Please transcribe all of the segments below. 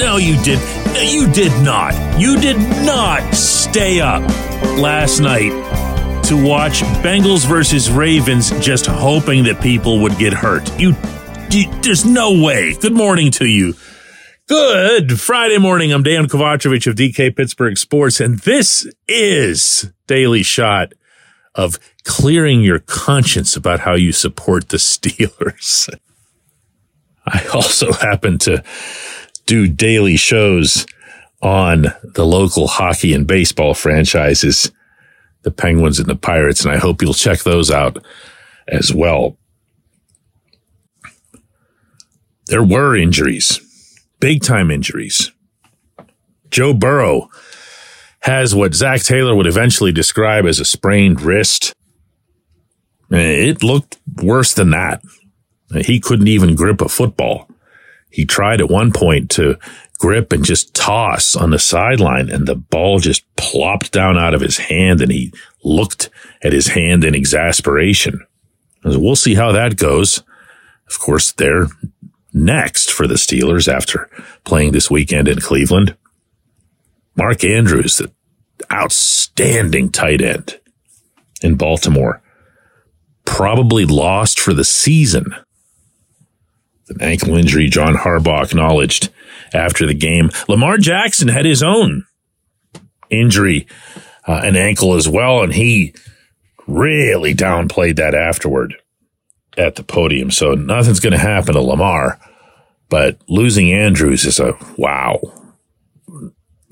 No, you did. You did not. You did not stay up last night to watch Bengals versus Ravens just hoping that people would get hurt. You, you there's no way. Good morning to you. Good Friday morning. I'm Dejan Kovacevic of DK Pittsburgh Sports, and this is Daily Shot of clearing your conscience about how you support the Steelers. I also happen to do daily shows on the local hockey and baseball franchises, the Penguins and the Pirates, and I hope you'll check those out as well. There were injuries, big time injuries. Joe Burrow has what Zac Taylor would eventually describe as a sprained wrist. It looked worse than that. He couldn't even grip a football. He tried at one point to grip and just toss on the sideline and the ball just plopped down out of his hand and he looked at his hand in exasperation. We'll see how that goes. Of course, they're next for the Steelers after playing this weekend in Cleveland. Mark Andrews, the outstanding tight end in Baltimore, probably lost for the season ankle injury John Harbaugh acknowledged after the game. Lamar Jackson had his own injury, uh, an ankle as well, and he really downplayed that afterward at the podium. So nothing's going to happen to Lamar, but losing Andrews is a wow.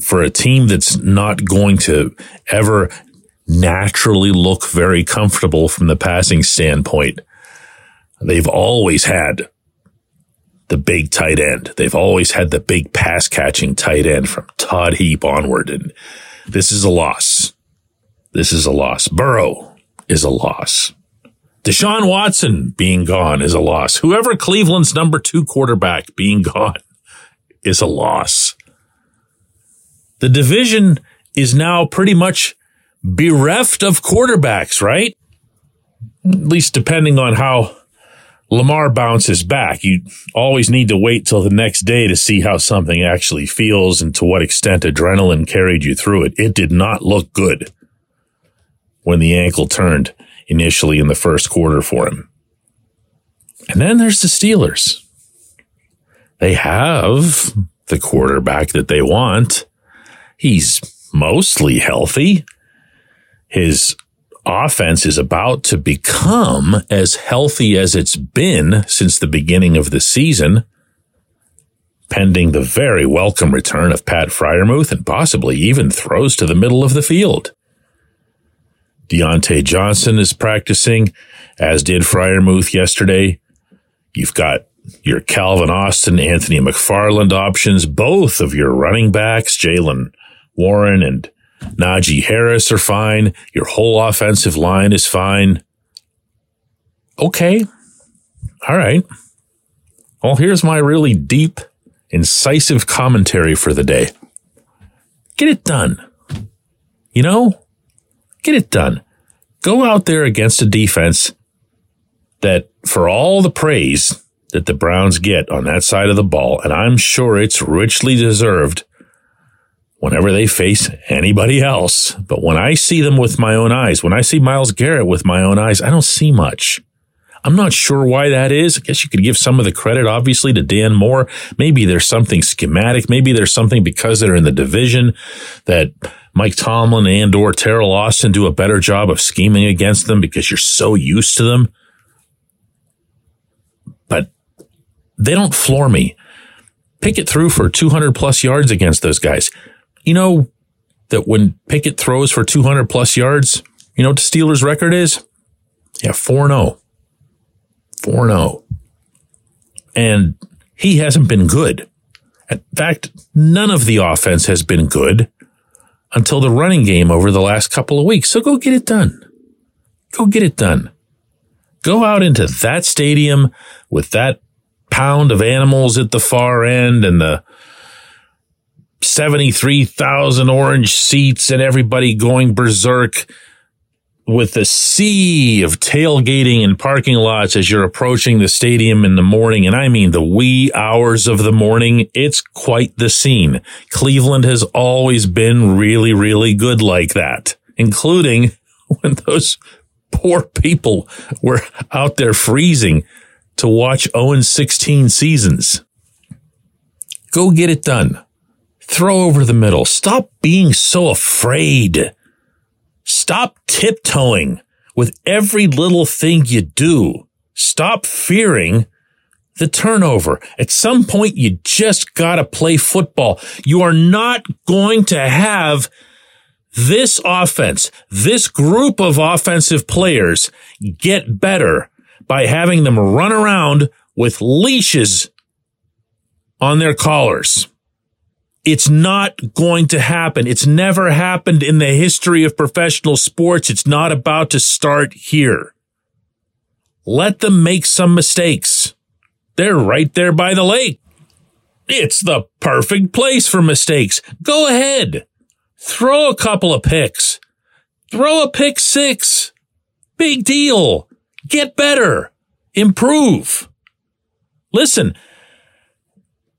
For a team that's not going to ever naturally look very comfortable from the passing standpoint, they've always had the big tight end. They've always had the big pass catching tight end from Todd Heap onward. And this is a loss. This is a loss. Burrow is a loss. Deshaun Watson being gone is a loss. Whoever Cleveland's number two quarterback being gone is a loss. The division is now pretty much bereft of quarterbacks, right? At least depending on how Lamar bounces back. You always need to wait till the next day to see how something actually feels and to what extent adrenaline carried you through it. It did not look good when the ankle turned initially in the first quarter for him. And then there's the Steelers. They have the quarterback that they want. He's mostly healthy. His offense is about to become as healthy as it's been since the beginning of the season, pending the very welcome return of Pat Freiermuth and possibly even throws to the middle of the field. Diontae Johnson is practicing, as did Freiermuth yesterday. You've got your Calvin Austin, Anthony McFarland options, both of your running backs, Jaylen Warren and Najee Harris are fine. Your whole offensive line is fine. Okay. All right. Well, here's my really deep, incisive commentary for the day. Get it done. You know, get it done. Go out there against a defense that, for all the praise that the Browns get on that side of the ball, and I'm sure it's richly deserved, whenever they face anybody else. But when I see them with my own eyes, when I see Myles Garrett with my own eyes, I don't see much. I'm not sure why that is. I guess you could give some of the credit, obviously, to Dan Moore. Maybe there's something schematic. Maybe there's something because they're in the division that Mike Tomlin and or Teryl Austin do a better job of scheming against them because you're so used to them. But they don't floor me. Pickett through for 200 plus yards against those guys. You know that when Pickett throws for 200 plus yards, You know what the Steelers' record is? Yeah, 4 0. 4 0. And he hasn't been good. In fact, none of the offense has been good until the running game over the last couple of weeks. So go get it done. Go get it done. Go out into that stadium with that pound of animals at the far end and the 73,000 orange seats and everybody going berserk with a sea of tailgating and parking lots as you're approaching the stadium in the morning. And I mean the wee hours of the morning. It's quite the scene. Cleveland has always been really, really good like that, including when those poor people were out there freezing to watch 0 16 seasons. Go get it done. Throw over the middle. Stop being so afraid. Stop tiptoeing with every little thing you do. Stop fearing the turnover. At some point, you just gotta play football. You are not going to have this offense, this group of offensive players get better by having them run around with leashes on their collars. It's not going to happen. It's never happened in the history of professional sports. It's not about to start here. Let them make some mistakes. They're right there by the lake. It's the perfect place for mistakes. Go ahead. Throw a couple of picks. Throw a pick six. Big deal. Get better. Improve. Listen,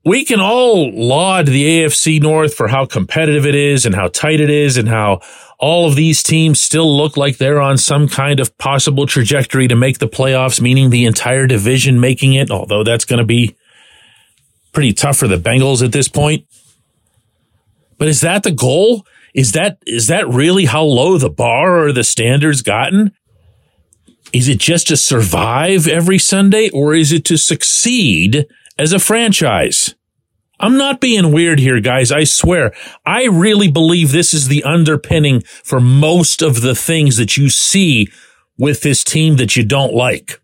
we can all laud the AFC North for how competitive it is and how tight it is and how all of these teams still look like they're on some kind of possible trajectory to make the playoffs, meaning the entire division making it, although that's going to be pretty tough for the Bengals at this point. But is that the goal? Is that, is that really how low the bar or the standards gotten? Is it just to survive every Sunday or is it to succeed as a franchise. I'm not being weird here, guys. I swear. I really believe this is the underpinning for most of the things that you see with this team that you don't like.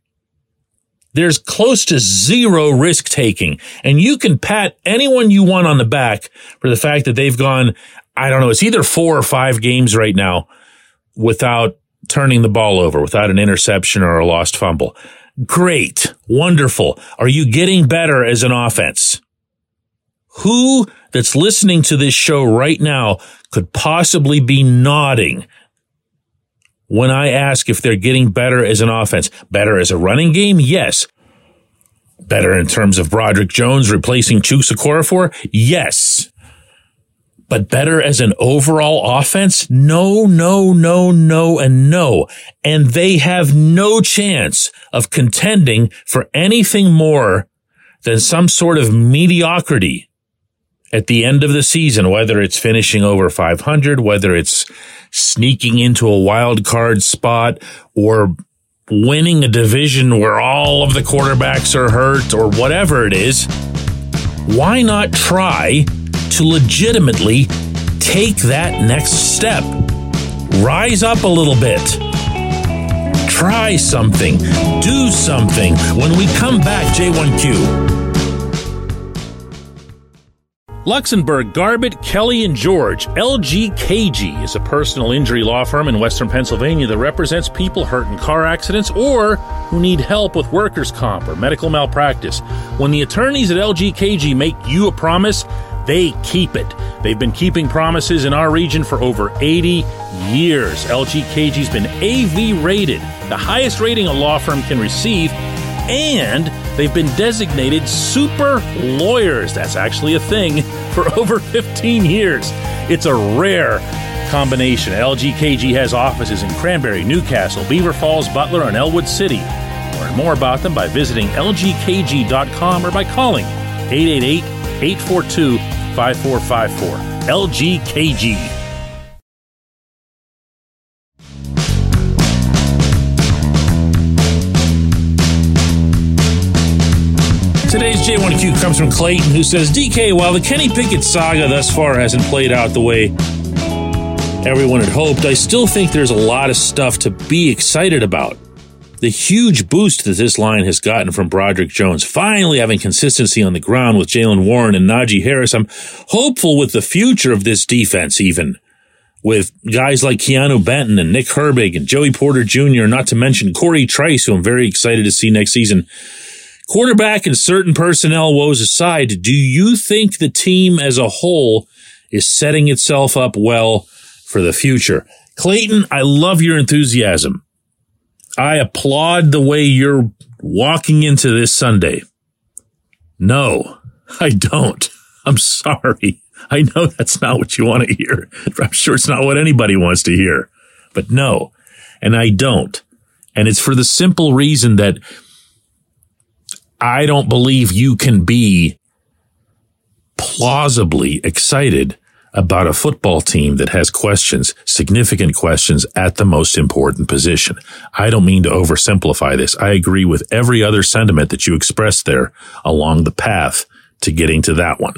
There's close to zero risk taking and you can pat anyone you want on the back for the fact that they've gone, I don't know, it's either four or five games right now without turning the ball over, without an interception or a lost fumble. Great. Wonderful. Are you getting better as an offense? Who that's listening to this show right now could possibly be nodding when I ask if they're getting better as an offense? Better as a running game? Yes. Better in terms of Broderick Jones replacing Okorafor? Yes but better as an overall offense? No, no, no, no, and no. And they have no chance of contending for anything more than some sort of mediocrity at the end of the season, whether it's finishing over 500, whether it's sneaking into a wild card spot or winning a division where all of the quarterbacks are hurt or whatever it is. Why not try to legitimately take that next step. Rise up a little bit. Try something. Do something. When we come back, J1Q. Luxenberg, Garbett, Kelly, and George, LGKG is a personal injury law firm in Western Pennsylvania that represents people hurt in car accidents or who need help with workers' comp or medical malpractice. When the attorneys at LGKG make you a promise, they keep it. They've been keeping promises in our region for over 80 years. LGKG's been AV rated, the highest rating a law firm can receive, and they've been designated super lawyers. That's actually a thing for over 15 years. It's a rare combination. LGKG has offices in Cranberry, New Castle, Beaver Falls, Butler, and Ellwood City. Learn more about them by visiting lgkg.com or by calling 888 842 5454. LGKG. Today's J1Q comes from Clayton, who says, DK, while the Kenny Pickett saga thus far hasn't played out the way everyone had hoped, I still think there's a lot of stuff to be excited about. The huge boost that this line has gotten from Broderick Jones, finally having consistency on the ground with Jaylen Warren and Najee Harris. I'm hopeful with the future of this defense, even with guys like Keanu Benton and Nick Herbig and Joey Porter Jr., not to mention Cory Trice, who I'm very excited to see next season. Quarterback and certain personnel woes aside, do you think the team as a whole is setting itself up well for the future? Clayton, I love your enthusiasm. I applaud the way you're walking into this Sunday. No, I don't. I'm sorry. I know that's not what you want to hear. I'm sure it's not what anybody wants to hear, but no, and I don't. And it's for the simple reason that I don't believe you can be plausibly excited about a football team that has questions, significant questions at the most important position. I don't mean to oversimplify this. I agree with every other sentiment that you expressed there along the path to getting to that one.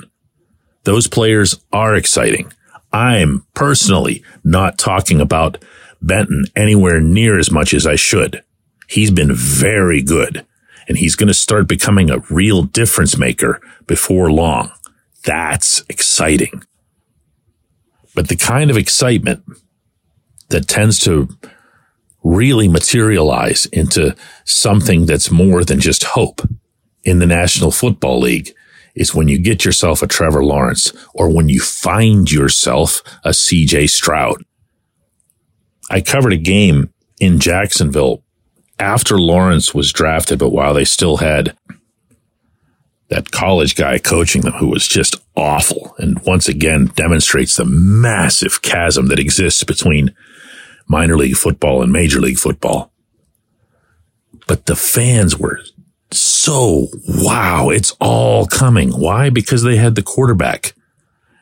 Those players are exciting. I'm personally not talking about Benton anywhere near as much as I should. He's been very good and he's going to start becoming a real difference maker before long. That's exciting. But the kind of excitement that tends to really materialize into something that's more than just hope in the National Football League is when you get yourself a Trevor Lawrence or when you find yourself a CJ Stroud. I covered a game in Jacksonville after Lawrence was drafted, but while they still had that college guy coaching them who was just awful and once again demonstrates the massive chasm that exists between minor league football and major league football. But the fans were so wow, it's all coming. Why? Because they had the quarterback.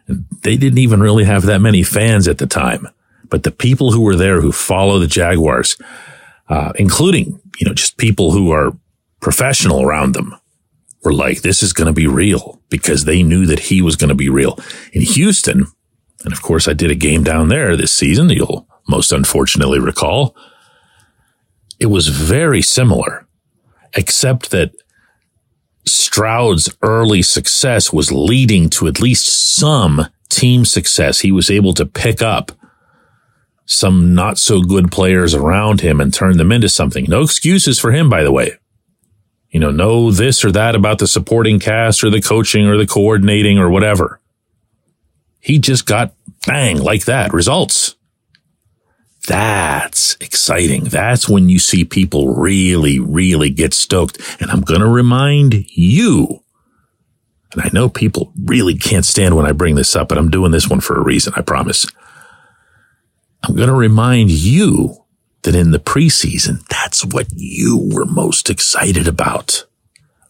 They didn't even really have that many fans at the time, but the people who were there who follow the Jaguars uh, including, you know, just people who are professional around them were like, this is going to be real because they knew that he was going to be real in Houston. And of course, I did a game down there this season. You'll most unfortunately recall. It was very similar, except that Stroud's early success was leading to at least some team success. He was able to pick up some not so good players around him and turn them into something. No excuses for him, by the way. You know, no this or that about the supporting cast or the coaching or the coordinating or whatever. He just got bang like that results. That's exciting. That's when you see people really, really get stoked. And I'm going to remind you, and I know people really can't stand when I bring this up, but I'm doing this one for a reason. I promise. I'm going to remind you that in the preseason, that's what you were most excited about.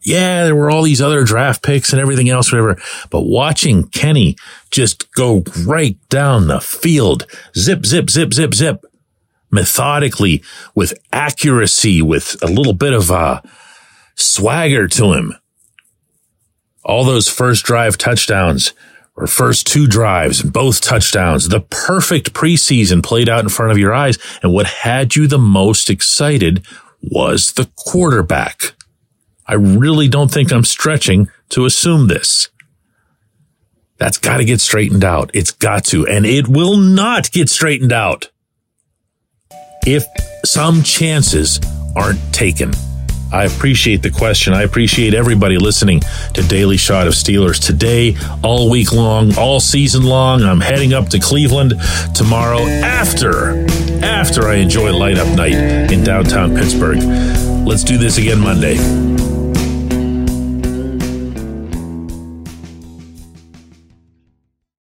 Yeah, there were all these other draft picks and everything else, whatever. But watching Kenny just go right down the field, zip, zip, zip, zip, zip, methodically with accuracy, with a little bit of a uh, swagger to him. All those first drive touchdowns or first two drives both touchdowns, the perfect preseason played out in front of your eyes. And what had you the most excited was the quarterback. I really don't think I'm stretching to assume this. That's got to get straightened out. It's got to, and it will not get straightened out if some chances aren't taken. I appreciate the question. I appreciate everybody listening to Daily Shot of Steelers today, all week long, all season long. I'm heading up to Cleveland tomorrow after after I enjoy light up night in downtown Pittsburgh. Let's do this again Monday.